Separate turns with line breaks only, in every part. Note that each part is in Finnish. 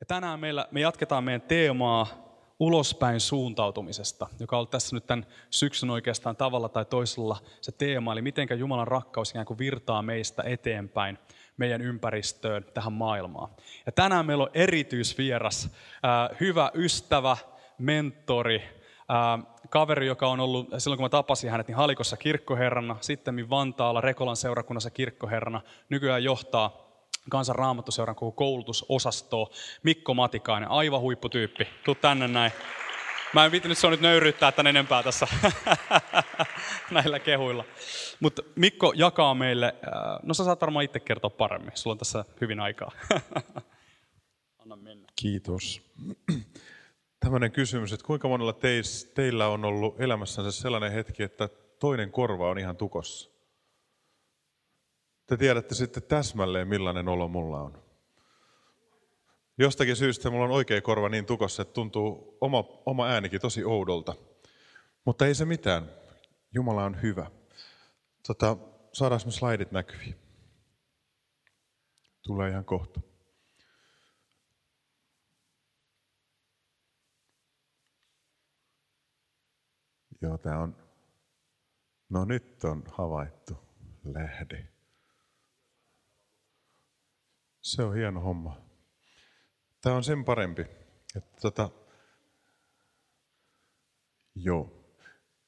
Ja tänään meillä, me jatketaan meidän teemaa ulospäin suuntautumisesta, joka on ollut tässä nyt tämän syksyn oikeastaan tavalla tai toisella se teema, eli miten Jumalan rakkaus ikään kuin virtaa meistä eteenpäin meidän ympäristöön, tähän maailmaan. Ja tänään meillä on erityisvieras, hyvä ystävä, mentori, kaveri, joka on ollut, silloin kun mä tapasin hänet, niin Halikossa kirkkoherrana, sitten Vantaalla Rekolan seurakunnassa kirkkoherrana, nykyään johtaa kansan raamattuseuran koko koulutusosastoa. Mikko Matikainen, aivan huipputyyppi. Tuu tänne näin. Mä en viittinyt se on nyt nöyryyttää tän enempää tässä näillä kehuilla. Mutta Mikko jakaa meille, äh, no sä saat varmaan itse kertoa paremmin, sulla on tässä hyvin aikaa. Anna mennä.
Kiitos. Tämmöinen kysymys, että kuinka monella teis, teillä on ollut elämässänsä sellainen hetki, että toinen korva on ihan tukossa? Te tiedätte sitten täsmälleen, millainen olo mulla on. Jostakin syystä mulla on oikea korva niin tukossa, että tuntuu oma, oma äänikin tosi oudolta. Mutta ei se mitään. Jumala on hyvä. Tota, saadaan me slaidit näkyviin. Tulee ihan kohta. Joo, tämä on, no nyt on havaittu lähde. Se on hieno homma. Tämä on sen parempi. Että tota, joo.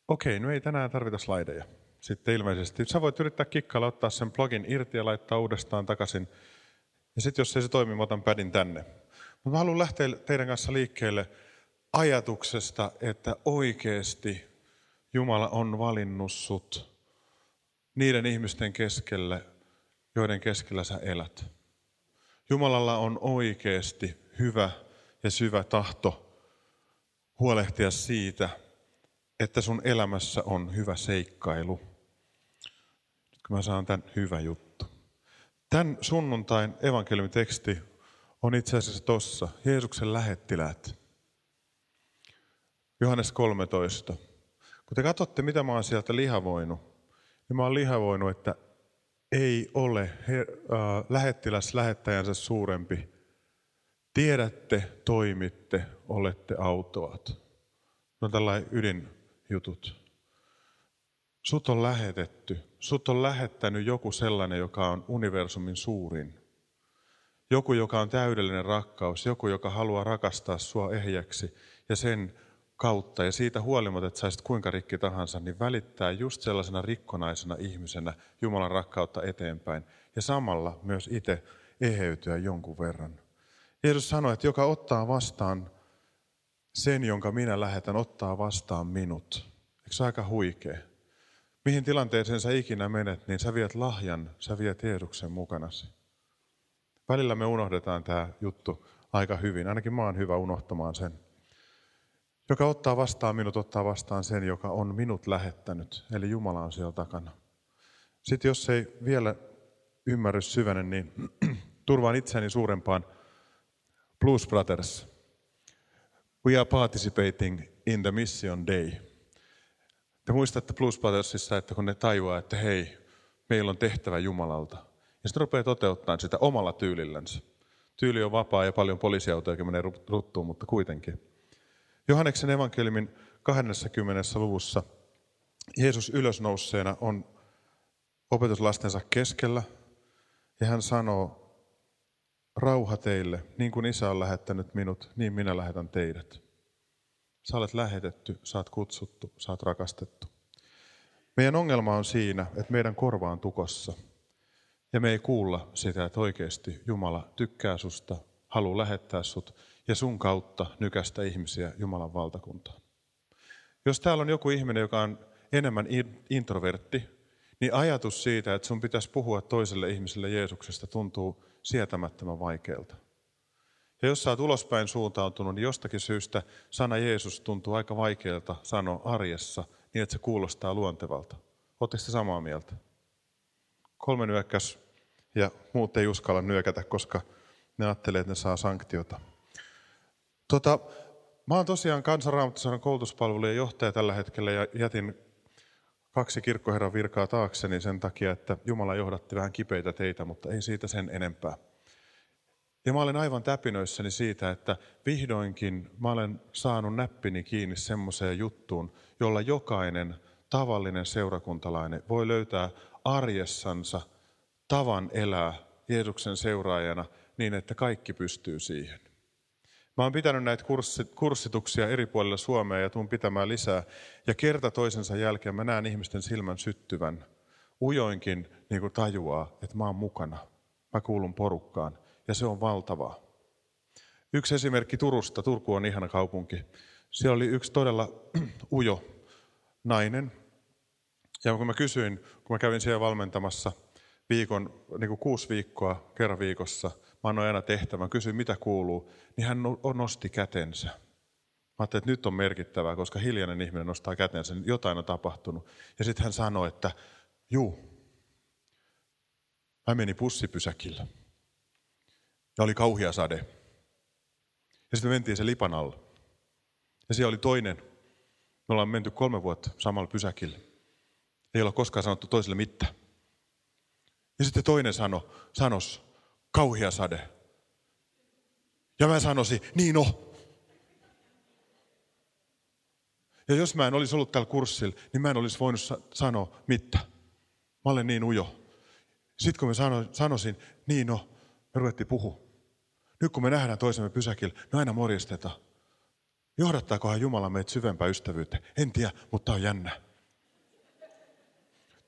Okei, no ei tänään tarvita slaideja. Sitten ilmeisesti. Sä voit yrittää kikkailla, ottaa sen plugin irti ja laittaa uudestaan takaisin. Ja sitten jos ei se toimi, mä otan pädin tänne. Mutta mä haluan lähteä teidän kanssa liikkeelle ajatuksesta, että oikeasti Jumala on valinnut sut niiden ihmisten keskelle, joiden keskellä sä elät. Jumalalla on oikeasti hyvä ja syvä tahto huolehtia siitä, että sun elämässä on hyvä seikkailu. Nyt kun mä saan tämän hyvä juttu. Tämän sunnuntain evankeliumiteksti on itse asiassa tossa, Jeesuksen lähettiläät. Johannes 13. Kun te katsotte, mitä mä oon sieltä lihavoinut, niin mä oon lihavoinut, että ei ole he, äh, lähettiläs lähettäjänsä suurempi. Tiedätte, toimitte, olette autoat. No tällainen ydinjutut. Sut on lähetetty. Sut on lähettänyt joku sellainen, joka on universumin suurin. Joku, joka on täydellinen rakkaus. Joku, joka haluaa rakastaa sua ehjäksi ja sen kautta ja siitä huolimatta, että saisit kuinka rikki tahansa, niin välittää just sellaisena rikkonaisena ihmisenä Jumalan rakkautta eteenpäin ja samalla myös itse eheytyä jonkun verran. Jeesus sanoi, että joka ottaa vastaan sen, jonka minä lähetän, ottaa vastaan minut. Eikö se aika huikea? Mihin tilanteeseen sä ikinä menet, niin sä viet lahjan, sä viet Jeesuksen mukanasi. Välillä me unohdetaan tämä juttu aika hyvin, ainakin mä oon hyvä unohtamaan sen. Joka ottaa vastaan minut, ottaa vastaan sen, joka on minut lähettänyt. Eli Jumala on siellä takana. Sitten jos ei vielä ymmärrys syvene, niin turvaan itseäni suurempaan. Blues Brothers. We are participating in the mission day. Te muistatte Blues Brothersissa, että kun ne tajuaa, että hei, meillä on tehtävä Jumalalta. Ja sitten rupeaa toteuttamaan sitä omalla tyylillänsä. Tyyli on vapaa ja paljon poliisiautoja menee ruttuun, mutta kuitenkin. Johanneksen evankeliumin 20. luvussa Jeesus ylösnousseena on opetuslastensa keskellä ja hän sanoo, rauha teille, niin kuin isä on lähettänyt minut, niin minä lähetän teidät. Sä olet lähetetty, sä oot kutsuttu, sä oot rakastettu. Meidän ongelma on siinä, että meidän korva on tukossa. Ja me ei kuulla sitä, että oikeasti Jumala tykkää susta, haluaa lähettää sut ja sun kautta nykästä ihmisiä Jumalan valtakuntaan. Jos täällä on joku ihminen, joka on enemmän introvertti, niin ajatus siitä, että sun pitäisi puhua toiselle ihmiselle Jeesuksesta, tuntuu sietämättömän vaikealta. Ja jos sä oot ulospäin suuntautunut, niin jostakin syystä sana Jeesus tuntuu aika vaikealta sanoa arjessa, niin että se kuulostaa luontevalta. Oletteko te samaa mieltä? Kolme nyökkäs ja muut ei uskalla nyökätä, koska ne ajattelee, että ne saa sanktiota. Tota, mä oon tosiaan kansanraamattosanan koulutuspalvelujen johtaja tällä hetkellä ja jätin kaksi kirkkoherran virkaa taakseni sen takia, että Jumala johdatti vähän kipeitä teitä, mutta ei siitä sen enempää. Ja mä olen aivan täpinöissäni siitä, että vihdoinkin mä olen saanut näppini kiinni semmoiseen juttuun, jolla jokainen tavallinen seurakuntalainen voi löytää arjessansa tavan elää Jeesuksen seuraajana niin, että kaikki pystyy siihen. Mä oon pitänyt näitä kurssituksia eri puolilla Suomea ja tuun pitämään lisää. Ja kerta toisensa jälkeen mä näen ihmisten silmän syttyvän. Ujoinkin niin kuin tajuaa, että mä oon mukana. Mä kuulun porukkaan. Ja se on valtavaa. Yksi esimerkki Turusta. Turku on ihana kaupunki. Siellä oli yksi todella ujo nainen. Ja kun mä kysyin, kun mä kävin siellä valmentamassa viikon, niin kuin kuusi viikkoa kerran viikossa – mä annoin aina tehtävän, kysyin mitä kuuluu, niin hän nosti kätensä. Mä ajattelin, että nyt on merkittävää, koska hiljainen ihminen nostaa kätensä, niin jotain on tapahtunut. Ja sitten hän sanoi, että juu, mä menin pussipysäkillä. Ja oli kauhia sade. Ja sitten me mentiin se lipan alla. Ja siellä oli toinen. Me ollaan menty kolme vuotta samalla pysäkillä. Ei olla koskaan sanottu toiselle mitään. Ja sitten toinen sano, sanos, kauhia sade. Ja mä sanoisin, niin on. Ja jos mä en olisi ollut tällä kurssilla, niin mä en olisi voinut sanoa mitä. Mä olen niin ujo. Sitten kun mä sanoisin, niin no, me ruvettiin puhu. Nyt kun me nähdään toisemme pysäkillä, me aina morjestetaan. Johdattaakohan Jumala meitä syvempää ystävyyttä? En tiedä, mutta on jännä.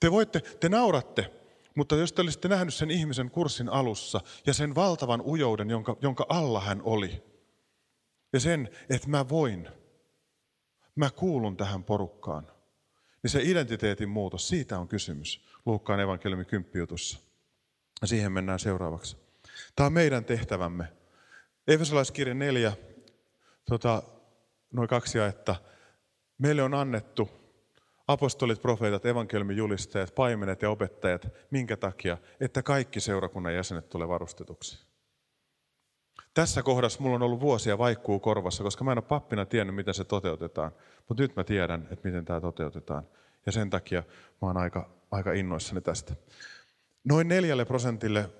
Te voitte, te nauratte, mutta jos te olisitte nähnyt sen ihmisen kurssin alussa ja sen valtavan ujouden, jonka, jonka alla hän oli, ja sen, että mä voin, mä kuulun tähän porukkaan, niin se identiteetin muutos, siitä on kysymys Luukkaan evankeliumi 10 jutussa. Ja siihen mennään seuraavaksi. Tämä on meidän tehtävämme. Efesolaiskirja 4, tota, noin kaksi että Meille on annettu apostolit, profeetat, evankeliumin julistajat, paimenet ja opettajat. Minkä takia? Että kaikki seurakunnan jäsenet tulee varustetuksi. Tässä kohdassa mulla on ollut vuosia vaikkuu korvassa, koska mä en ole pappina tiennyt, miten se toteutetaan. Mutta nyt mä tiedän, että miten tämä toteutetaan. Ja sen takia mä oon aika, aika innoissani tästä. Noin neljälle prosentille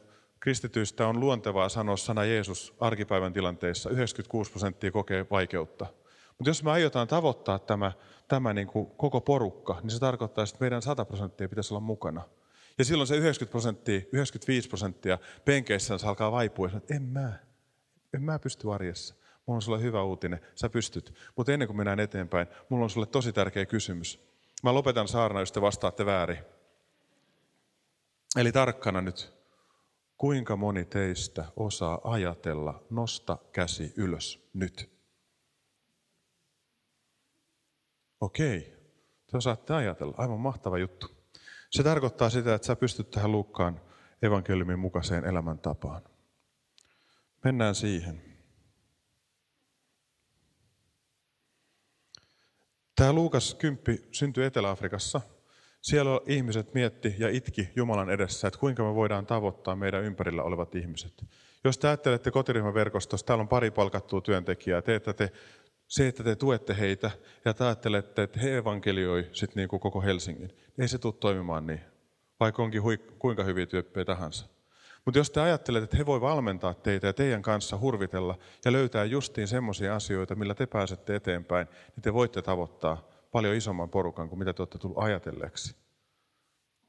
kristityistä on luontevaa sanoa sana Jeesus arkipäivän tilanteissa. 96 prosenttia kokee vaikeutta. Mutta jos me aiotaan tavoittaa tämä, tämä niin kuin koko porukka, niin se tarkoittaa, että meidän 100 prosenttia pitäisi olla mukana. Ja silloin se 90 prosenttia, 95 prosenttia penkeissä alkaa vaipua ja että en mä, en mä pysty arjessa. Mulla on sulle hyvä uutinen, sä pystyt. Mutta ennen kuin mennään eteenpäin, mulla on sulle tosi tärkeä kysymys. Mä lopetan saarna, jos te vastaatte väärin. Eli tarkkana nyt. Kuinka moni teistä osaa ajatella, nosta käsi ylös nyt? Okei, te osaatte ajatella. Aivan mahtava juttu. Se tarkoittaa sitä, että sä pystyt tähän Luukkaan evankeliumin mukaiseen elämäntapaan. Mennään siihen. Tämä Luukas 10 syntyi Etelä-Afrikassa. Siellä ihmiset mietti ja itki Jumalan edessä, että kuinka me voidaan tavoittaa meidän ympärillä olevat ihmiset. Jos te ajattelette kotiryhmäverkostossa, täällä on pari palkattua työntekijää, teetätte se, että te tuette heitä ja te ajattelette, että he evankelioi sit niin kuin koko Helsingin, niin ei se tule toimimaan niin, vaikka onkin hui, kuinka hyviä tyyppejä tahansa. Mutta jos te ajattelette, että he voi valmentaa teitä ja teidän kanssa hurvitella ja löytää justiin semmoisia asioita, millä te pääsette eteenpäin, niin te voitte tavoittaa paljon isomman porukan kuin mitä te olette tullut ajatelleeksi.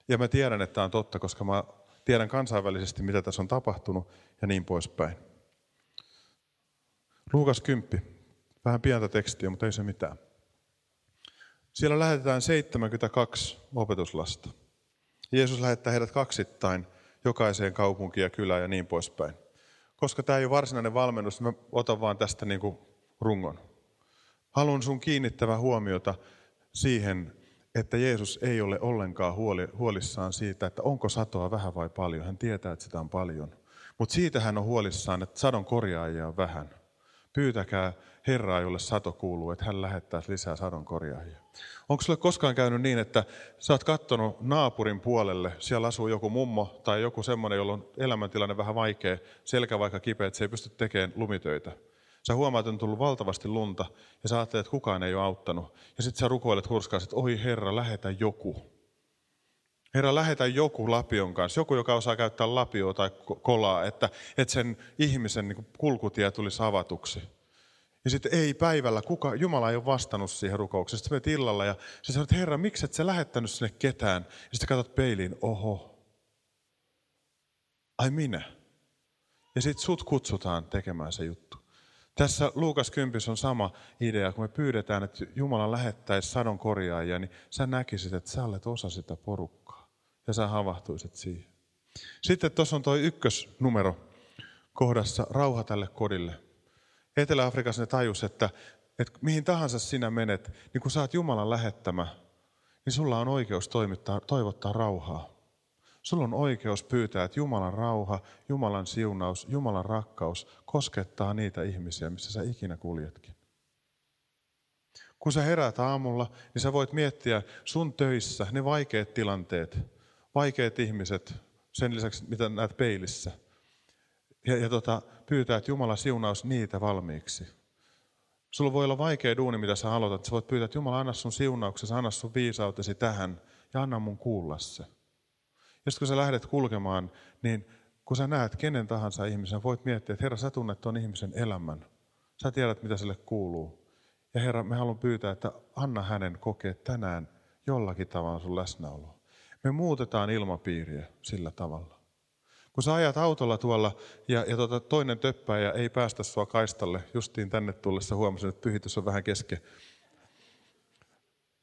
Ja mä tiedän, että tämä on totta, koska mä tiedän kansainvälisesti, mitä tässä on tapahtunut ja niin poispäin. Luukas 10, Vähän pientä tekstiä, mutta ei se mitään. Siellä lähetetään 72 opetuslasta. Jeesus lähettää heidät kaksittain jokaiseen kaupunkiin ja kylään ja niin poispäin. Koska tämä ei ole varsinainen valmennus, mä otan vaan tästä niin kuin rungon. Haluan sun kiinnittävä huomiota siihen, että Jeesus ei ole ollenkaan huoli, huolissaan siitä, että onko satoa vähän vai paljon. Hän tietää, että sitä on paljon. Mutta siitä hän on huolissaan, että sadon korjaajia on vähän. Pyytäkää Herraa, jolle sato kuuluu, että hän lähettää lisää sadon korjaajia. Onko sulle koskaan käynyt niin, että sä oot kattonut naapurin puolelle, siellä asuu joku mummo tai joku semmoinen, jolla on elämäntilanne vähän vaikea, selkä vaikka kipeä, että se ei pysty tekemään lumitöitä. Sä huomaat, että on tullut valtavasti lunta ja sä ajattelet, että kukaan ei ole auttanut. Ja sitten sä rukoilet hurskaasti, että oi Herra, lähetä joku. Herra, lähetä joku lapion kanssa, joku, joka osaa käyttää lapioa tai kolaa, että, että sen ihmisen niin kulkutie tulisi avatuksi. Ja sitten ei päivällä, kuka, Jumala ei ole vastannut siihen rukoukseen. Sitten menet illalla ja sä sanot, Herra, miksi et sä lähettänyt sinne ketään? Ja sitten katsot peiliin, oho, ai minä. Ja sitten sut kutsutaan tekemään se juttu. Tässä Luukas 10 on sama idea, kun me pyydetään, että Jumala lähettäisi sadon korjaajia, niin sä näkisit, että sä olet osa sitä porukkaa. Ja sä havahtuisit siihen. Sitten tuossa on tuo ykkösnumero kohdassa, rauha tälle kodille. Etelä-Afrikassa ne tajus, että, että mihin tahansa sinä menet, niin kun sä oot Jumalan lähettämä, niin sulla on oikeus toimittaa, toivottaa rauhaa. Sulla on oikeus pyytää, että Jumalan rauha, Jumalan siunaus, Jumalan rakkaus koskettaa niitä ihmisiä, missä sä ikinä kuljetkin. Kun sä heräät aamulla, niin sä voit miettiä sun töissä ne vaikeat tilanteet, vaikeat ihmiset, sen lisäksi mitä näet peilissä. Ja, ja tota, pyytää, että Jumala siunaus niitä valmiiksi. Sulla voi olla vaikea duuni, mitä sä aloitat. Sä voit pyytää, että Jumala anna sun siunauksesi, anna sun viisautesi tähän ja anna mun kuulla se. Ja kun sä lähdet kulkemaan, niin kun sä näet kenen tahansa ihmisen, voit miettiä, että Herra, sä tunnet tuon ihmisen elämän. Sä tiedät, mitä sille kuuluu. Ja Herra, me haluan pyytää, että anna hänen kokea tänään jollakin tavalla sun läsnäoloa. Me muutetaan ilmapiiriä sillä tavalla. Kun sä ajat autolla tuolla ja, ja tuota, toinen töppää ja ei päästä sua kaistalle, justiin tänne tullessa huomasin, että pyhitys on vähän kesken.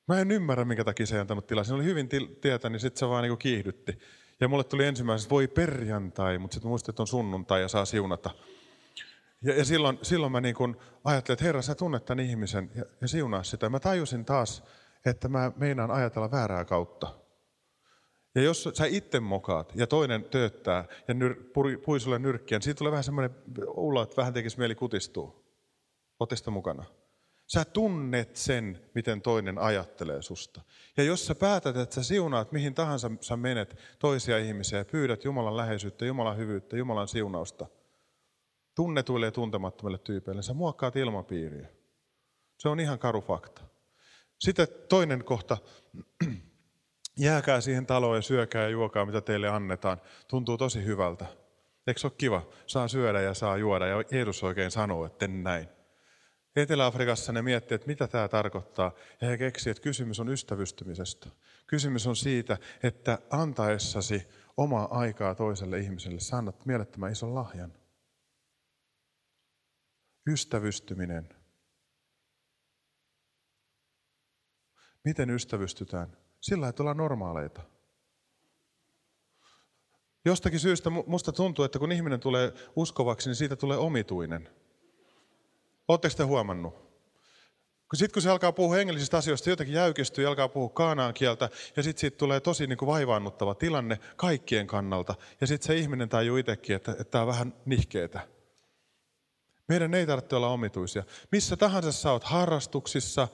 Mä en ymmärrä, minkä takia se ei antanut tilaa. Siinä oli hyvin tietä, niin sitten se vaan niin kiihdytti. Ja mulle tuli ensimmäisenä, voi perjantai, mutta sitten muistin, että on sunnuntai ja saa siunata. Ja, ja silloin, silloin mä niin kun ajattelin, että Herra, sä tunnet tämän ihmisen ja, ja siunaa sitä. Mä tajusin taas, että mä meinaan ajatella väärää kautta. Ja jos sä itse mokaat ja toinen tööttää ja nyr, pui, pui sulle nyrkkiä, niin siitä tulee vähän semmoinen ulo, että vähän tekisi mieli kutistua. Ootte mukana? Sä tunnet sen, miten toinen ajattelee susta. Ja jos sä päätät, että sä siunaat mihin tahansa sä menet toisia ihmisiä ja pyydät Jumalan läheisyyttä, Jumalan hyvyyttä, Jumalan siunausta, tunnetuille ja tuntemattomille tyypeille, sä muokkaat ilmapiiriä. Se on ihan karu fakta. Sitten toinen kohta, jääkää siihen taloon ja syökää ja juokaa, mitä teille annetaan. Tuntuu tosi hyvältä. Eikö se ole kiva? Saa syödä ja saa juoda. Ja Jeesus oikein sanoo, että näin. Etelä-Afrikassa ne miettii, että mitä tämä tarkoittaa. Ja he keksivät, että kysymys on ystävystymisestä. Kysymys on siitä, että antaessasi omaa aikaa toiselle ihmiselle, sä annat mielettömän ison lahjan. Ystävystyminen. Miten ystävystytään? Sillä että ollaan normaaleita. Jostakin syystä musta tuntuu, että kun ihminen tulee uskovaksi, niin siitä tulee omituinen. Oletteko te huomannut? Sitten kun se alkaa puhua hengellisistä asioista, jotenkin jäykistyy ja alkaa puhua kaanaan kieltä, ja sitten siitä tulee tosi niin kuin vaivaannuttava tilanne kaikkien kannalta. Ja sitten se ihminen tajuu itsekin, että, että tämä on vähän nihkeetä. Meidän ei tarvitse olla omituisia. Missä tahansa sä oot harrastuksissa,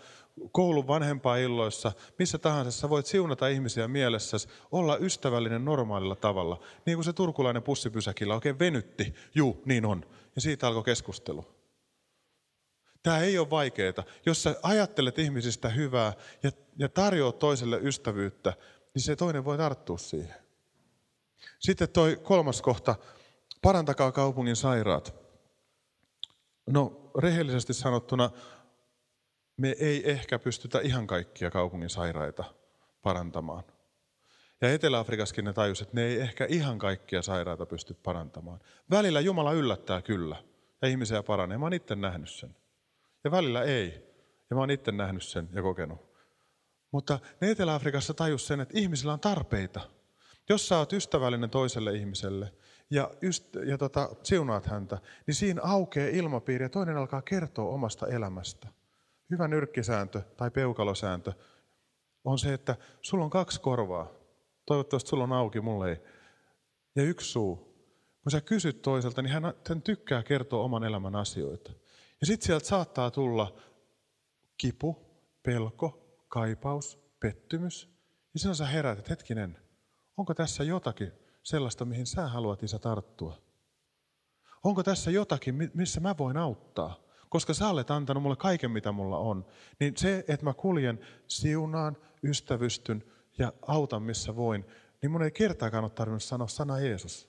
koulun vanhempailloissa, missä tahansa sä voit siunata ihmisiä mielessäsi, olla ystävällinen normaalilla tavalla. Niin kuin se turkulainen pussipysäkillä oikein venytti, juu, niin on. Ja siitä alkoi keskustelu. Tämä ei ole vaikeaa. Jos sä ajattelet ihmisistä hyvää ja, ja tarjoat toiselle ystävyyttä, niin se toinen voi tarttua siihen. Sitten toi kolmas kohta, parantakaa kaupungin sairaat. No rehellisesti sanottuna, me ei ehkä pystytä ihan kaikkia kaupungin sairaita parantamaan. Ja Etelä-Afrikaskin ne tajus, että ne ei ehkä ihan kaikkia sairaita pysty parantamaan. Välillä Jumala yllättää kyllä ja ihmisiä paranee. Mä oon itse nähnyt sen. Ja välillä ei. Ja mä oon itse nähnyt sen ja kokenut. Mutta ne Etelä-Afrikassa tajus sen, että ihmisillä on tarpeita. Jos sä oot ystävällinen toiselle ihmiselle ja, yst- ja tota, siunaat häntä, niin siinä aukeaa ilmapiiri ja toinen alkaa kertoa omasta elämästä. Hyvä nyrkkisääntö tai peukalosääntö on se, että sulla on kaksi korvaa. Toivottavasti sulla on auki, mulle ei. Ja yksi suu. Kun sä kysyt toiselta, niin hän, hän tykkää kertoa oman elämän asioita. Ja sitten sieltä saattaa tulla kipu, pelko, kaipaus, pettymys. Ja silloin sä herät, että hetkinen, onko tässä jotakin sellaista, mihin sä haluat isä tarttua? Onko tässä jotakin, missä mä voin auttaa? Koska sä olet antanut mulle kaiken, mitä mulla on. Niin se, että mä kuljen siunaan, ystävystyn ja autan, missä voin, niin mun ei kertaakaan ole tarvinnut sanoa sana Jeesus.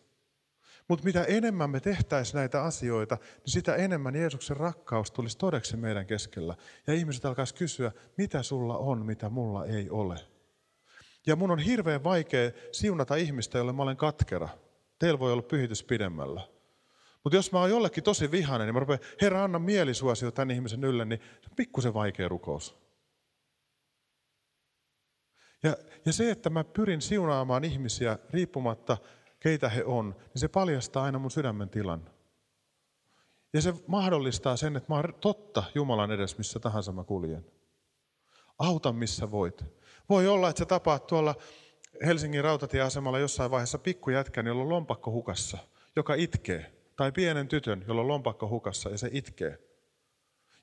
Mutta mitä enemmän me tehtäisiin näitä asioita, niin sitä enemmän Jeesuksen rakkaus tulisi todeksi meidän keskellä. Ja ihmiset alkaisi kysyä, mitä sulla on, mitä mulla ei ole. Ja mun on hirveän vaikea siunata ihmistä, jolle mä olen katkera. Teillä voi olla pyhitys pidemmällä. Mutta jos mä oon jollekin tosi vihainen, niin mä rupean, Herra, anna mielisuosio tämän ihmisen ylle, niin se on pikkusen vaikea rukous. Ja, ja se, että mä pyrin siunaamaan ihmisiä riippumatta keitä he on, niin se paljastaa aina mun sydämen tilan. Ja se mahdollistaa sen, että mä oon totta Jumalan edes, missä tahansa mä kuljen. Auta missä voit. Voi olla, että sä tapaat tuolla Helsingin rautatieasemalla jossain vaiheessa pikkujätkän, jolla on lompakko hukassa, joka itkee. Tai pienen tytön, jolla on lompakko hukassa ja se itkee.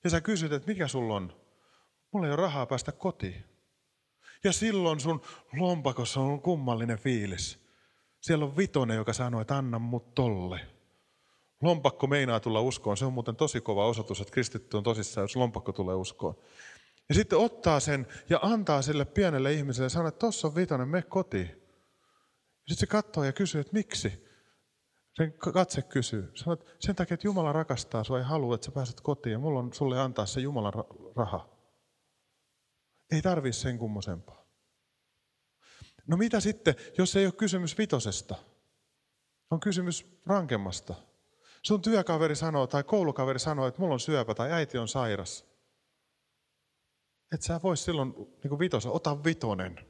Ja sä kysyt, että mikä sulla on? Mulla ei ole rahaa päästä kotiin. Ja silloin sun lompakossa on kummallinen fiilis. Siellä on vitonen, joka sanoo, että anna mut tolle. Lompakko meinaa tulla uskoon. Se on muuten tosi kova osoitus, että kristitty on tosissaan, jos lompakko tulee uskoon. Ja sitten ottaa sen ja antaa sille pienelle ihmiselle ja sanoo, että tuossa on vitonen, me kotiin. Sitten se katsoo ja kysyy, että miksi? Sen katse kysyy. Sanoo, että sen takia, että Jumala rakastaa sinua, ei halua, että sä pääset kotiin ja mulla on sulle antaa se Jumalan raha. Ei tarvii sen kummosempaa. No mitä sitten, jos ei ole kysymys vitosesta? On kysymys rankemmasta. Sun työkaveri sanoo tai koulukaveri sanoo, että mulla on syöpä tai äiti on sairas. Et sä vois silloin niin vitosa, ota vitonen.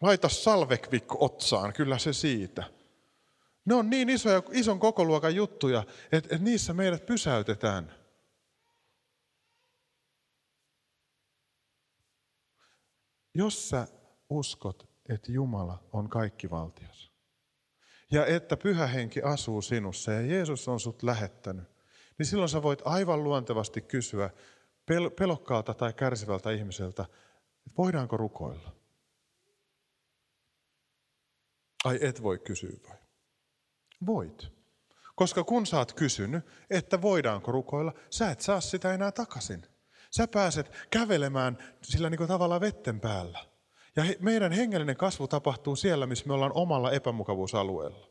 Laita salvekvikko otsaan, kyllä se siitä. Ne on niin isoja, ison kokoluokan juttuja, että, että niissä meidät pysäytetään. Jos sä uskot, että Jumala on kaikkivaltias. Ja että pyhä henki asuu sinussa ja Jeesus on sut lähettänyt. Niin silloin sä voit aivan luontevasti kysyä pel- pelokkaalta tai kärsivältä ihmiseltä, että voidaanko rukoilla? Ai et voi kysyä vai? Voit. Koska kun sä oot kysynyt, että voidaanko rukoilla, sä et saa sitä enää takaisin. Sä pääset kävelemään sillä niin kuin tavallaan vetten päällä. Ja he, meidän hengellinen kasvu tapahtuu siellä, missä me ollaan omalla epämukavuusalueella.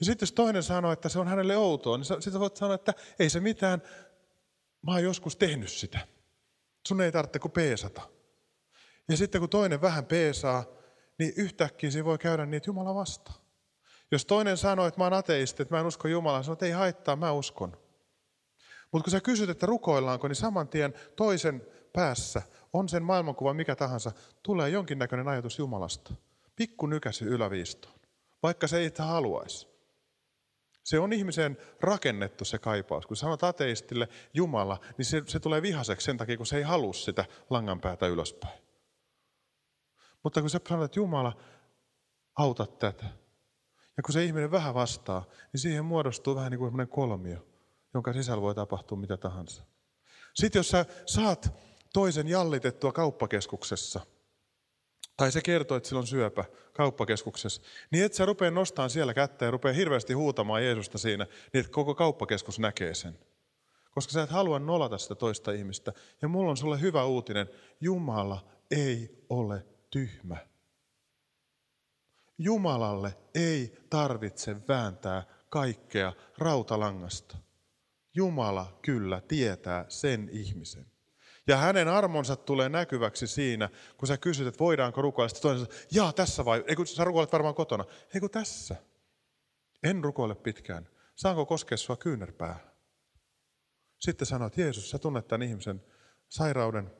Ja sitten jos toinen sanoo, että se on hänelle outoa, niin sitten voit sanoa, että ei se mitään, mä oon joskus tehnyt sitä. Sun ei tarvitse kuin peesata. Ja sitten kun toinen vähän peesaa, niin yhtäkkiä siinä voi käydä niin, että Jumala vastaa. Jos toinen sanoo, että mä oon ateisti, että mä en usko Jumalaa, sanoo, että ei haittaa, mä uskon. Mutta kun sä kysyt, että rukoillaanko, niin saman tien toisen päässä on sen maailmankuva mikä tahansa, tulee jonkinnäköinen ajatus Jumalasta. Pikku nykäsy yläviistoon, vaikka se ei sitä haluaisi. Se on ihmisen rakennettu se kaipaus. Kun sanot ateistille Jumala, niin se, se tulee vihaseksi sen takia, kun se ei halua sitä langanpäätä ylöspäin. Mutta kun sä sanot, Jumala, auta tätä. Ja kun se ihminen vähän vastaa, niin siihen muodostuu vähän niin kuin kolmio, jonka sisällä voi tapahtua mitä tahansa. Sitten jos sä saat toisen jallitettua kauppakeskuksessa, tai se kertoo, että sillä on syöpä kauppakeskuksessa, niin et sä rupea nostamaan siellä kättä ja rupea hirveästi huutamaan Jeesusta siinä, niin että koko kauppakeskus näkee sen. Koska sä et halua nolata sitä toista ihmistä. Ja mulla on sulle hyvä uutinen. Jumala ei ole tyhmä. Jumalalle ei tarvitse vääntää kaikkea rautalangasta. Jumala kyllä tietää sen ihmisen. Ja hänen armonsa tulee näkyväksi siinä, kun sä kysyt, että voidaanko rukoilla. Sitten toinen sanoo, jaa tässä vai, ei kun sä rukoilet varmaan kotona. Ei kun tässä. En rukoile pitkään. Saanko koskea sua kyynärpää? Sitten sanoit, Jeesus, sä tunnet tämän ihmisen sairauden.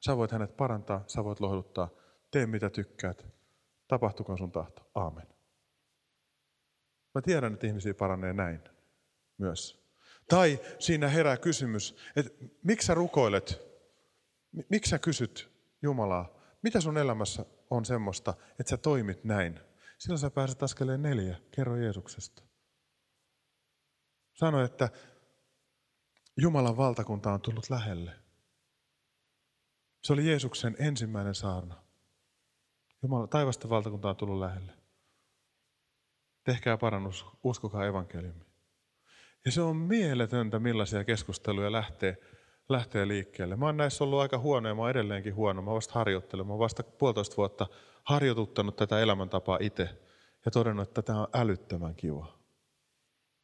Sä voit hänet parantaa, sä voit lohduttaa. Tee mitä tykkäät. Tapahtukoon sun tahto. Aamen. Mä tiedän, että ihmisiä paranee näin myös. Tai siinä herää kysymys, että miksi sä rukoilet, miksi sä kysyt Jumalaa, mitä sun elämässä on semmoista, että sä toimit näin. Silloin sä pääset askeleen neljä, kerro Jeesuksesta. Sano, että Jumalan valtakunta on tullut lähelle. Se oli Jeesuksen ensimmäinen saarna. Jumala, taivasta valtakunta on tullut lähelle. Tehkää parannus, uskokaa evankeliumi. Ja se on mieletöntä, millaisia keskusteluja lähtee, lähtee liikkeelle. Mä oon näissä ollut aika huono ja mä oon edelleenkin huono. Mä vasta harjoittelen. Mä oon vasta puolitoista vuotta harjoituttanut tätä elämäntapaa itse ja todennut, että tämä on älyttömän kiva.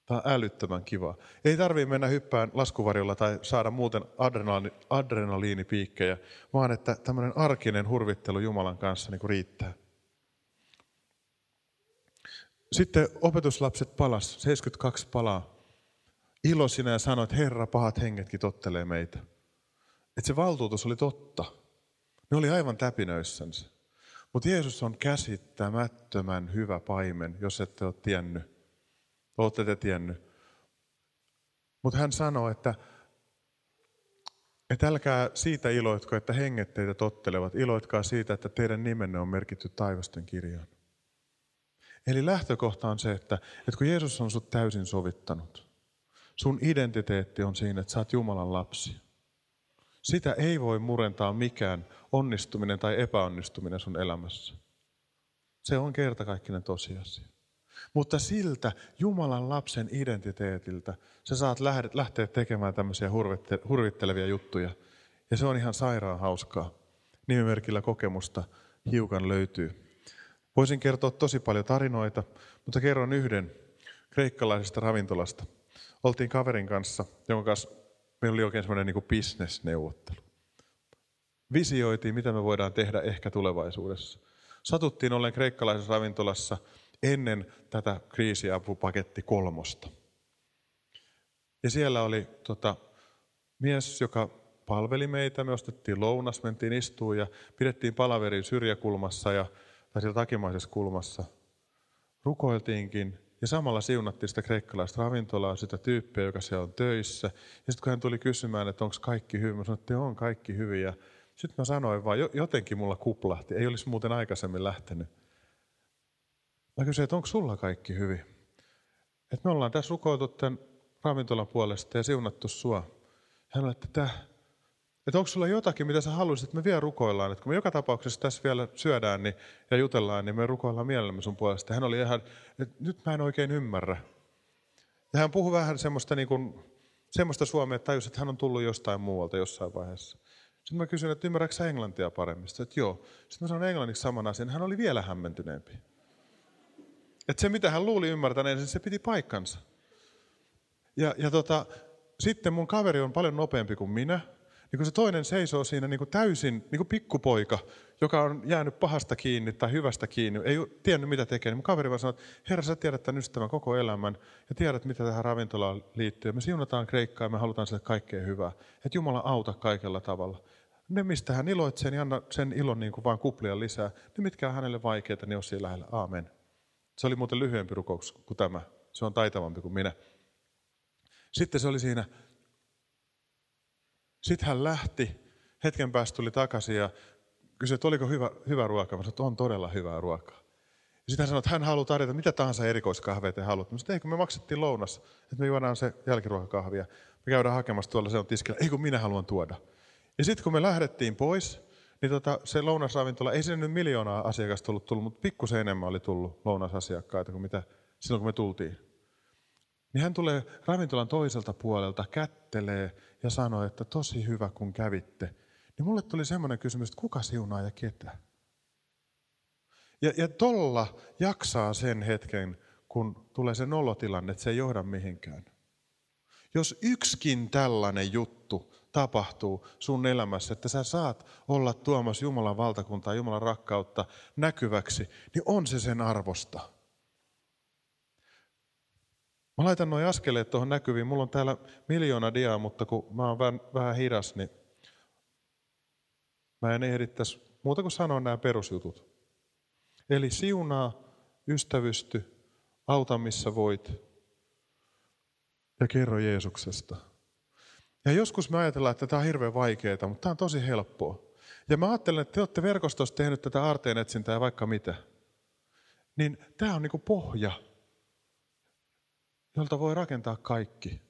Tämä on älyttömän kiva. Ei tarvitse mennä hyppään laskuvarjolla tai saada muuten adrenaliini, adrenaliinipiikkejä, vaan että tämmöinen arkinen hurvittelu Jumalan kanssa niin kuin riittää. Sitten opetuslapset palas, 72 palaa. Iloisina ja sanoi, että Herra, pahat hengetkin tottelee meitä. Että se valtuutus oli totta. Ne oli aivan täpinöissänsä. Mutta Jeesus on käsittämättömän hyvä paimen, jos ette ole tiennyt. Olette te tiennyt. Mutta hän sanoo, että, että älkää siitä iloitko, että henget teitä tottelevat. Iloitkaa siitä, että teidän nimenne on merkitty taivasten kirjaan. Eli lähtökohta on se, että, että kun Jeesus on sut täysin sovittanut, sun identiteetti on siinä, että sä oot Jumalan lapsi. Sitä ei voi murentaa mikään onnistuminen tai epäonnistuminen sun elämässä. Se on kertakaikkinen tosiasia. Mutta siltä Jumalan lapsen identiteetiltä sä saat lähteä tekemään tämmöisiä hurvittelevia juttuja. Ja se on ihan sairaan hauskaa. Nimimerkillä kokemusta hiukan löytyy. Voisin kertoa tosi paljon tarinoita, mutta kerron yhden kreikkalaisesta ravintolasta. Oltiin kaverin kanssa, jonka kanssa meillä oli oikein semmoinen niin bisnesneuvottelu. Visioitiin, mitä me voidaan tehdä ehkä tulevaisuudessa. Satuttiin ollen kreikkalaisessa ravintolassa ennen tätä kriisiapupaketti kolmosta. Ja siellä oli tota, mies, joka palveli meitä. Me ostettiin lounas, mentiin istuun ja pidettiin palaverin syrjäkulmassa ja tai siellä takimaisessa kulmassa. Rukoiltiinkin ja samalla siunattiin sitä kreikkalaista ravintolaa, sitä tyyppiä, joka siellä on töissä. Ja sitten kun hän tuli kysymään, että onko kaikki hyvin, mä sanoin, että on kaikki hyvin. Ja sitten mä sanoin vaan, jotenkin mulla kuplahti, ei olisi muuten aikaisemmin lähtenyt. Mä kysyin, että onko sulla kaikki hyvin? Että me ollaan tässä rukoiltu tämän ravintolan puolesta ja siunattu sua. Hän oli, että tämä että onko sulla jotakin, mitä sä haluaisit, että me vielä rukoillaan. Että kun me joka tapauksessa tässä vielä syödään niin, ja jutellaan, niin me rukoillaan mielellämme sun puolesta. Hän oli ihan, että nyt mä en oikein ymmärrä. Ja hän puhui vähän semmoista, niin kuin, semmoista suomea, että tajusi, että hän on tullut jostain muualta jossain vaiheessa. Sitten mä kysyin, että ymmärrätkö englantia paremmin? Sitten, että joo. Sitten mä sanoin englanniksi saman asian. Hän oli vielä hämmentyneempi. Että se, mitä hän luuli ymmärtäneen, se piti paikkansa. Ja, ja tota, sitten mun kaveri on paljon nopeampi kuin minä niin kun se toinen seisoo siinä niin kuin täysin niin kuin pikkupoika, joka on jäänyt pahasta kiinni tai hyvästä kiinni, ei tiennyt mitä tekee, niin mun kaveri vaan sanoi, että herra sä tiedät tämän ystävän koko elämän ja tiedät mitä tähän ravintolaan liittyy. Me siunataan Kreikkaa ja me halutaan sille kaikkea hyvää. Että Jumala auta kaikella tavalla. Ne, mistä hän iloitsee, niin anna sen ilon niin kuin vaan kuplia lisää. Ne, mitkä on hänelle vaikeita, niin on siinä lähellä. Aamen. Se oli muuten lyhyempi rukous kuin tämä. Se on taitavampi kuin minä. Sitten se oli siinä sitten hän lähti, hetken päästä tuli takaisin ja kysyi, että oliko hyvä, hyvä ruoka. Mä sanoin, että on todella hyvää ruokaa. Ja sitten hän sanoi, että hän haluaa tarjota mitä tahansa erikoiskahveja te haluatte. Mä sanoin, että me maksettiin lounas, että me juodaan se jälkiruokakahvia. Me käydään hakemassa tuolla, se on tiskillä. Ei kun minä haluan tuoda. Ja sitten kun me lähdettiin pois, niin tota, se lounasravintola, ei sinne nyt miljoonaa asiakasta tullut, tullut mutta pikkusen enemmän oli tullut lounasasiakkaita kuin mitä silloin kun me tultiin. Niin hän tulee ravintolan toiselta puolelta, kättelee ja sanoi, että tosi hyvä kun kävitte. Niin mulle tuli semmoinen kysymys, että kuka siunaa ja ketä? Ja, ja tolla jaksaa sen hetken, kun tulee se nolotilanne, että se ei johda mihinkään. Jos yksikin tällainen juttu tapahtuu sun elämässä, että sä saat olla tuomassa Jumalan valtakuntaa, Jumalan rakkautta näkyväksi, niin on se sen arvosta. Mä laitan noin askeleet tuohon näkyviin. Mulla on täällä miljoona diaa, mutta kun mä oon vähän, vähän hidas, niin mä en ehdittäisi muuta kuin sanoa nämä perusjutut. Eli siunaa, ystävysty, auta missä voit ja kerro Jeesuksesta. Ja joskus me ajatellaan, että tämä on hirveän vaikeaa, mutta tämä on tosi helppoa. Ja mä ajattelen, että te olette verkostossa tehnyt tätä aarteen etsintää ja vaikka mitä. Niin tämä on niin kuin pohja jolta voi rakentaa kaikki.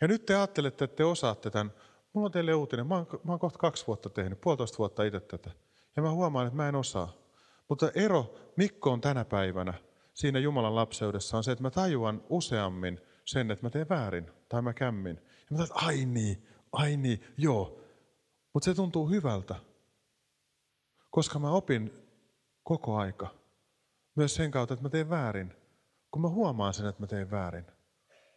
Ja nyt te ajattelette, että te osaatte tämän. Mulla on teille uutinen. Mä oon, mä oon kohta kaksi vuotta tehnyt, puolitoista vuotta itse tätä. Ja mä huomaan, että mä en osaa. Mutta ero Mikko on tänä päivänä siinä Jumalan lapseudessa on se, että mä tajuan useammin sen, että mä teen väärin tai mä kämmin. Ja mä tajuan, ai niin, ai niin, joo. Mutta se tuntuu hyvältä, koska mä opin koko aika. Myös sen kautta, että mä teen väärin. Kun mä huomaan sen, että mä teen väärin.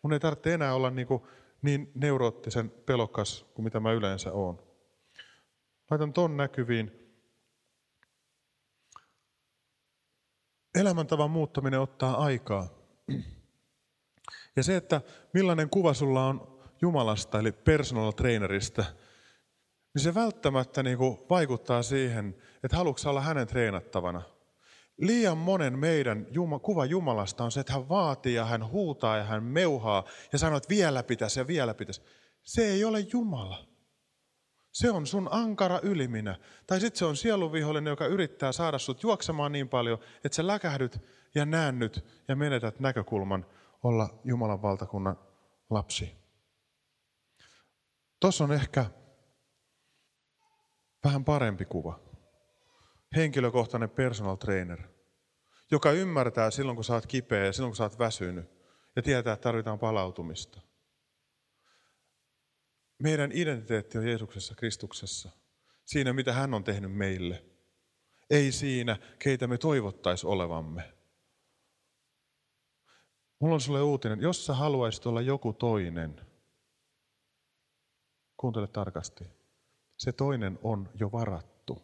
Mun ei tarvitse enää olla niin, kuin niin neuroottisen pelokas kuin mitä mä yleensä oon. Laitan ton näkyviin. Elämäntavan muuttaminen ottaa aikaa. Ja se, että millainen kuva sulla on Jumalasta, eli personal trainerista, niin se välttämättä niin kuin vaikuttaa siihen, että haluatko olla hänen treenattavana. Liian monen meidän Juma, kuva Jumalasta on se, että hän vaatii ja hän huutaa ja hän meuhaa ja sanoo, että vielä pitäisi ja vielä pitäisi. Se ei ole Jumala. Se on sun ankara yliminä. Tai sitten se on sieluvihollinen, joka yrittää saada sut juoksemaan niin paljon, että sä läkähdyt ja näännyt ja menetät näkökulman olla Jumalan valtakunnan lapsi. Tuossa on ehkä vähän parempi kuva. Henkilökohtainen personal trainer, joka ymmärtää silloin, kun sä oot kipeä ja silloin, kun sä oot väsynyt ja tietää, että tarvitaan palautumista. Meidän identiteetti on Jeesuksessa, Kristuksessa. Siinä, mitä hän on tehnyt meille. Ei siinä, keitä me toivottaisi olevamme. Mulla on sulle uutinen. Jos sä haluaisit olla joku toinen, kuuntele tarkasti. Se toinen on jo varattu.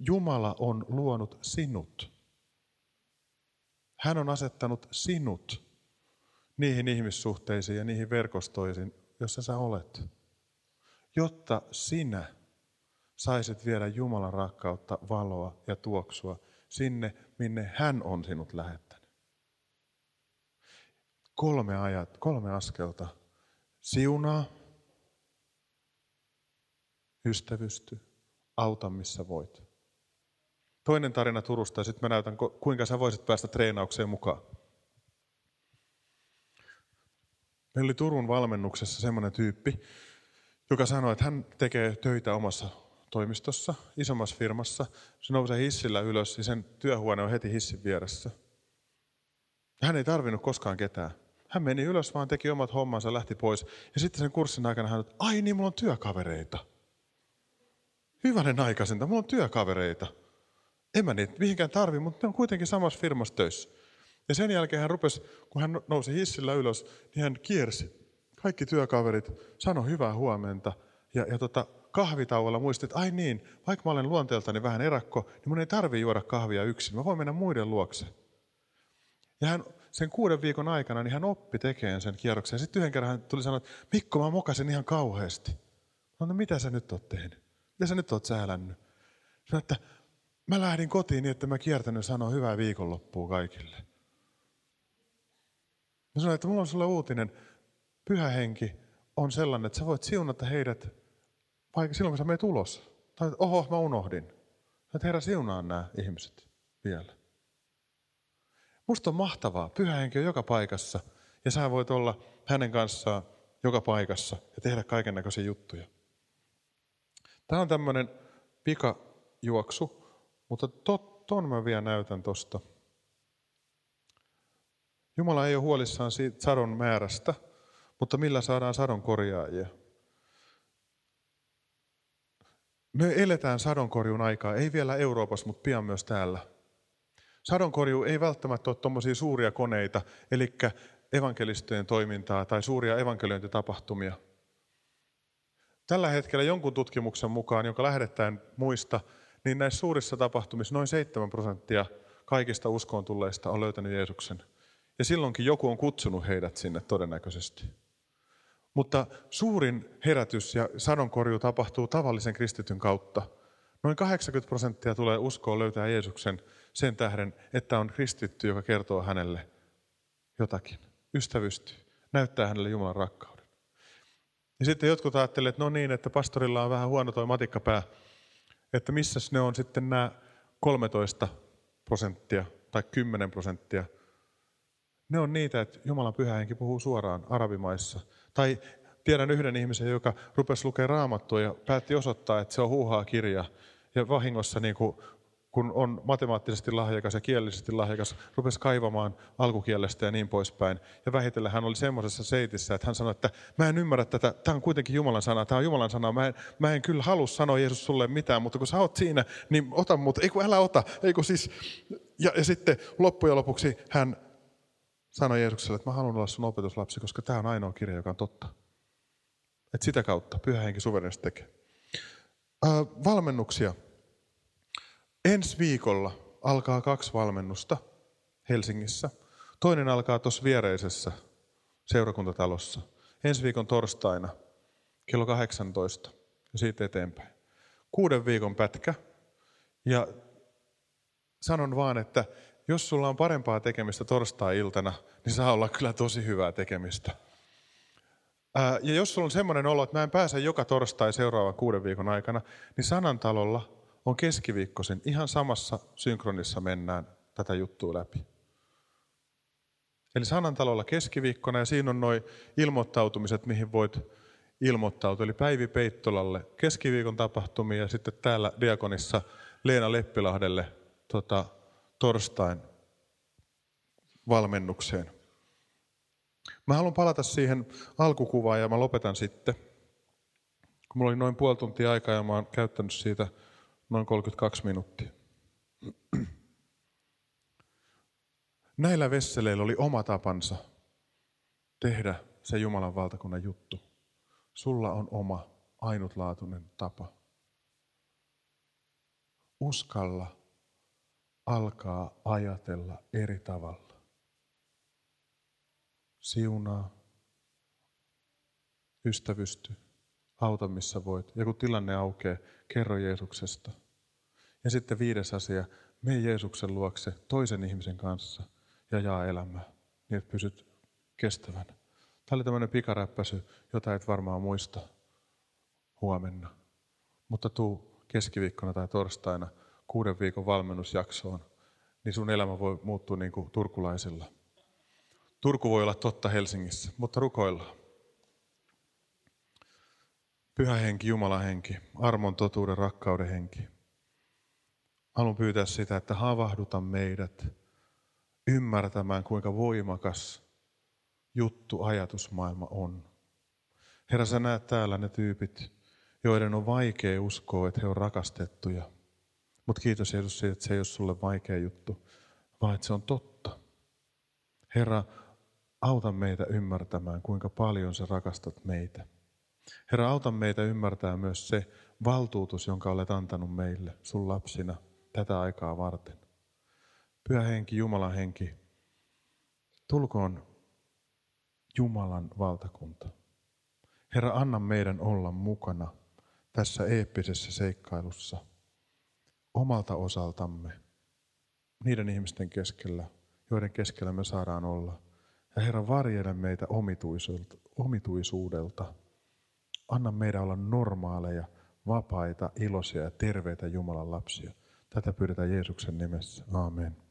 Jumala on luonut sinut. Hän on asettanut sinut niihin ihmissuhteisiin ja niihin verkostoihin, jossa sä olet. Jotta sinä saisit viedä Jumalan rakkautta, valoa ja tuoksua sinne, minne hän on sinut lähettänyt. Kolme, ajat, kolme askelta. Siunaa, ystävysty, auta missä voit. Toinen tarina Turusta ja sitten mä näytän, kuinka sä voisit päästä treenaukseen mukaan. Meillä oli Turun valmennuksessa semmoinen tyyppi, joka sanoi, että hän tekee töitä omassa toimistossa, isommassa firmassa. Se nousee hissillä ylös ja sen työhuone on heti hissin vieressä. Hän ei tarvinnut koskaan ketään. Hän meni ylös, vaan teki omat hommansa, lähti pois. Ja sitten sen kurssin aikana hän, että ai niin, mulla on työkavereita. Hyvänen aikaisenta, mulla on työkavereita. En mä niitä mihinkään tarvi, mutta ne on kuitenkin samassa firmassa töissä. Ja sen jälkeen hän rupesi, kun hän nousi hissillä ylös, niin hän kiersi kaikki työkaverit, sanoi hyvää huomenta. Ja, ja tota, kahvitauolla muistin, että ai niin, vaikka mä olen luonteeltani vähän erakko, niin mun ei tarvi juoda kahvia yksin. Mä voin mennä muiden luokse. Ja hän sen kuuden viikon aikana niin hän oppi tekemään sen kierroksen. Sitten yhden kerran hän tuli sanoa, että Mikko, mä mokasin ihan kauheasti. Mä no mitä sä nyt oot tehnyt? Mitä sä nyt oot säälännyt? Sanoin, että mä lähdin kotiin niin, että mä kiertänyt sanoa hyvää viikonloppua kaikille. Mä sanoin, että mulla on sulle uutinen. Pyhä henki on sellainen, että sä voit siunata heidät vaikka silloin, kun sä menet ulos. Tai oho, mä unohdin. Että Herra siunaa nämä ihmiset vielä. Musta on mahtavaa. Pyhä henki on joka paikassa. Ja sä voit olla hänen kanssaan joka paikassa ja tehdä kaiken näköisiä juttuja. Tämä on tämmöinen pikajuoksu, mutta tot, ton mä vielä näytän tosta. Jumala ei ole huolissaan siitä sadon määrästä, mutta millä saadaan sadon korjaajia. Me eletään sadonkorjun aikaa, ei vielä Euroopassa, mutta pian myös täällä. Sadonkorju ei välttämättä ole tuommoisia suuria koneita, eli evankelistojen toimintaa tai suuria evankeliointitapahtumia. Tällä hetkellä jonkun tutkimuksen mukaan, jonka lähdetään muista, niin näissä suurissa tapahtumissa noin 7 prosenttia kaikista uskoon tulleista on löytänyt Jeesuksen. Ja silloinkin joku on kutsunut heidät sinne todennäköisesti. Mutta suurin herätys ja sadonkorju tapahtuu tavallisen kristityn kautta. Noin 80 prosenttia tulee uskoon löytää Jeesuksen sen tähden, että on kristitty, joka kertoo hänelle jotakin. Ystävystyy, näyttää hänelle Jumalan rakkauden. Ja sitten jotkut ajattelevat, että no niin, että pastorilla on vähän huono toi matikkapää, että missä ne on sitten nämä 13 prosenttia tai 10 prosenttia. Ne on niitä, että Jumalan pyhä henki puhuu suoraan arabimaissa – tai tiedän yhden ihmisen, joka rupesi lukemaan raamattua ja päätti osoittaa, että se on huuhaa kirja. Ja vahingossa, niin kuin, kun on matemaattisesti lahjakas ja kielellisesti lahjakas, rupesi kaivamaan alkukielestä ja niin poispäin. Ja vähitellen hän oli semmoisessa seitissä, että hän sanoi, että mä en ymmärrä tätä, tämä on kuitenkin Jumalan sana, tämä on Jumalan sana, mä en, mä en kyllä halua sanoa Jeesus sulle mitään, mutta kun sä oot siinä, niin ota mut, ei kun älä ota, ei kun siis. Ja, ja sitten loppujen lopuksi hän sanoi Jeesukselle, että mä haluan olla sun opetuslapsi, koska tämä on ainoa kirja, joka on totta. Että sitä kautta pyhä henki suverenisesti tekee. Äh, valmennuksia. Ensi viikolla alkaa kaksi valmennusta Helsingissä. Toinen alkaa tuossa viereisessä seurakuntatalossa. Ensi viikon torstaina kello 18 ja siitä eteenpäin. Kuuden viikon pätkä. Ja sanon vaan, että jos sulla on parempaa tekemistä torstai-iltana, niin saa olla kyllä tosi hyvää tekemistä. Ja jos sulla on semmoinen olo, että mä en pääse joka torstai seuraavan kuuden viikon aikana, niin Sanantalolla on keskiviikkoisin ihan samassa synkronissa mennään tätä juttua läpi. Eli Sanantalolla keskiviikkona ja siinä on noin ilmoittautumiset, mihin voit ilmoittautua. Eli Päivi Peittolalle keskiviikon tapahtumia ja sitten täällä Diakonissa Leena Leppilahdelle tota, torstain valmennukseen. Mä haluan palata siihen alkukuvaan ja mä lopetan sitten. Kun mulla oli noin puoli tuntia aikaa ja mä oon käyttänyt siitä noin 32 minuuttia. Näillä vesseleillä oli oma tapansa tehdä se Jumalan valtakunnan juttu. Sulla on oma ainutlaatuinen tapa. Uskalla alkaa ajatella eri tavalla. Siunaa, ystävysty, auta missä voit. Ja kun tilanne aukeaa, kerro Jeesuksesta. Ja sitten viides asia, mene Jeesuksen luokse toisen ihmisen kanssa ja jaa elämää, niin että pysyt kestävänä. Tämä oli tämmöinen pikaräppäsy, jota et varmaan muista huomenna. Mutta tuu keskiviikkona tai torstaina kuuden viikon valmennusjaksoon, niin sun elämä voi muuttua niin kuin turkulaisilla. Turku voi olla totta Helsingissä, mutta rukoillaan. Pyhä henki, Jumalan henki, armon, totuuden, rakkauden henki. Haluan pyytää sitä, että havahduta meidät ymmärtämään, kuinka voimakas juttu ajatusmaailma on. Herra, sä näet täällä ne tyypit, joiden on vaikea uskoa, että he on rakastettuja – mutta kiitos Jeesus siitä, että se ei ole sulle vaikea juttu, vaan että se on totta. Herra, auta meitä ymmärtämään, kuinka paljon sä rakastat meitä. Herra, auta meitä ymmärtää myös se valtuutus, jonka olet antanut meille, sun lapsina, tätä aikaa varten. Pyhä henki, Jumalan henki, tulkoon Jumalan valtakunta. Herra, anna meidän olla mukana tässä eeppisessä seikkailussa – omalta osaltamme niiden ihmisten keskellä, joiden keskellä me saadaan olla. Ja Herra, varjele meitä omituisuudelta. Anna meidän olla normaaleja, vapaita, iloisia ja terveitä Jumalan lapsia. Tätä pyydetään Jeesuksen nimessä. Amen.